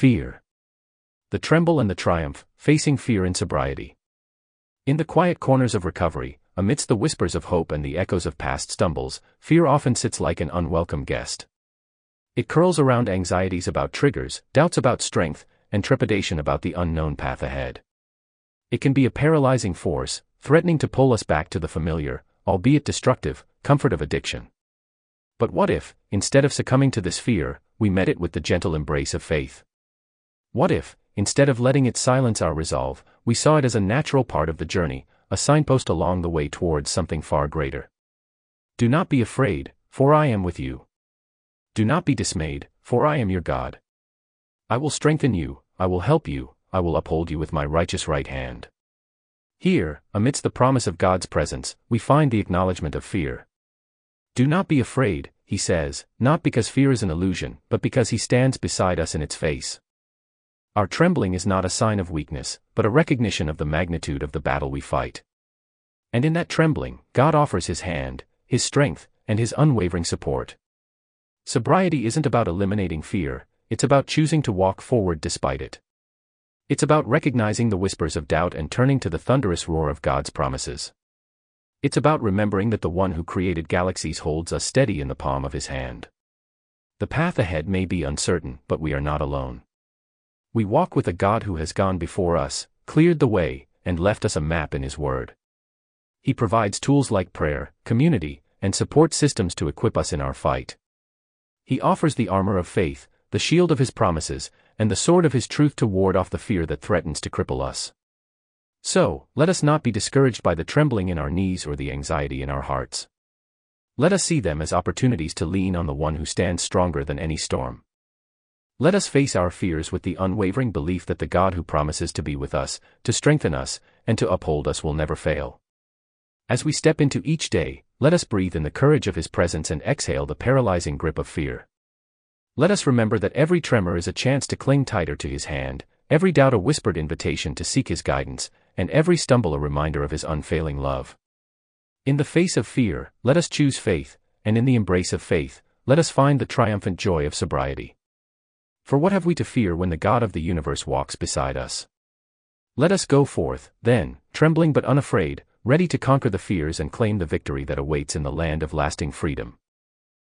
Fear. The tremble and the triumph, facing fear in sobriety. In the quiet corners of recovery, amidst the whispers of hope and the echoes of past stumbles, fear often sits like an unwelcome guest. It curls around anxieties about triggers, doubts about strength, and trepidation about the unknown path ahead. It can be a paralyzing force, threatening to pull us back to the familiar, albeit destructive, comfort of addiction. But what if, instead of succumbing to this fear, we met it with the gentle embrace of faith? What if, instead of letting it silence our resolve, we saw it as a natural part of the journey, a signpost along the way towards something far greater? Do not be afraid, for I am with you. Do not be dismayed, for I am your God. I will strengthen you, I will help you, I will uphold you with my righteous right hand. Here, amidst the promise of God's presence, we find the acknowledgement of fear. Do not be afraid, he says, not because fear is an illusion, but because he stands beside us in its face. Our trembling is not a sign of weakness, but a recognition of the magnitude of the battle we fight. And in that trembling, God offers His hand, His strength, and His unwavering support. Sobriety isn't about eliminating fear, it's about choosing to walk forward despite it. It's about recognizing the whispers of doubt and turning to the thunderous roar of God's promises. It's about remembering that the one who created galaxies holds us steady in the palm of his hand. The path ahead may be uncertain, but we are not alone. We walk with a God who has gone before us, cleared the way, and left us a map in His Word. He provides tools like prayer, community, and support systems to equip us in our fight. He offers the armor of faith, the shield of His promises, and the sword of His truth to ward off the fear that threatens to cripple us. So, let us not be discouraged by the trembling in our knees or the anxiety in our hearts. Let us see them as opportunities to lean on the one who stands stronger than any storm. Let us face our fears with the unwavering belief that the God who promises to be with us, to strengthen us, and to uphold us will never fail. As we step into each day, let us breathe in the courage of His presence and exhale the paralyzing grip of fear. Let us remember that every tremor is a chance to cling tighter to His hand, every doubt a whispered invitation to seek His guidance, and every stumble a reminder of His unfailing love. In the face of fear, let us choose faith, and in the embrace of faith, let us find the triumphant joy of sobriety. For what have we to fear when the God of the universe walks beside us? Let us go forth, then, trembling but unafraid, ready to conquer the fears and claim the victory that awaits in the land of lasting freedom.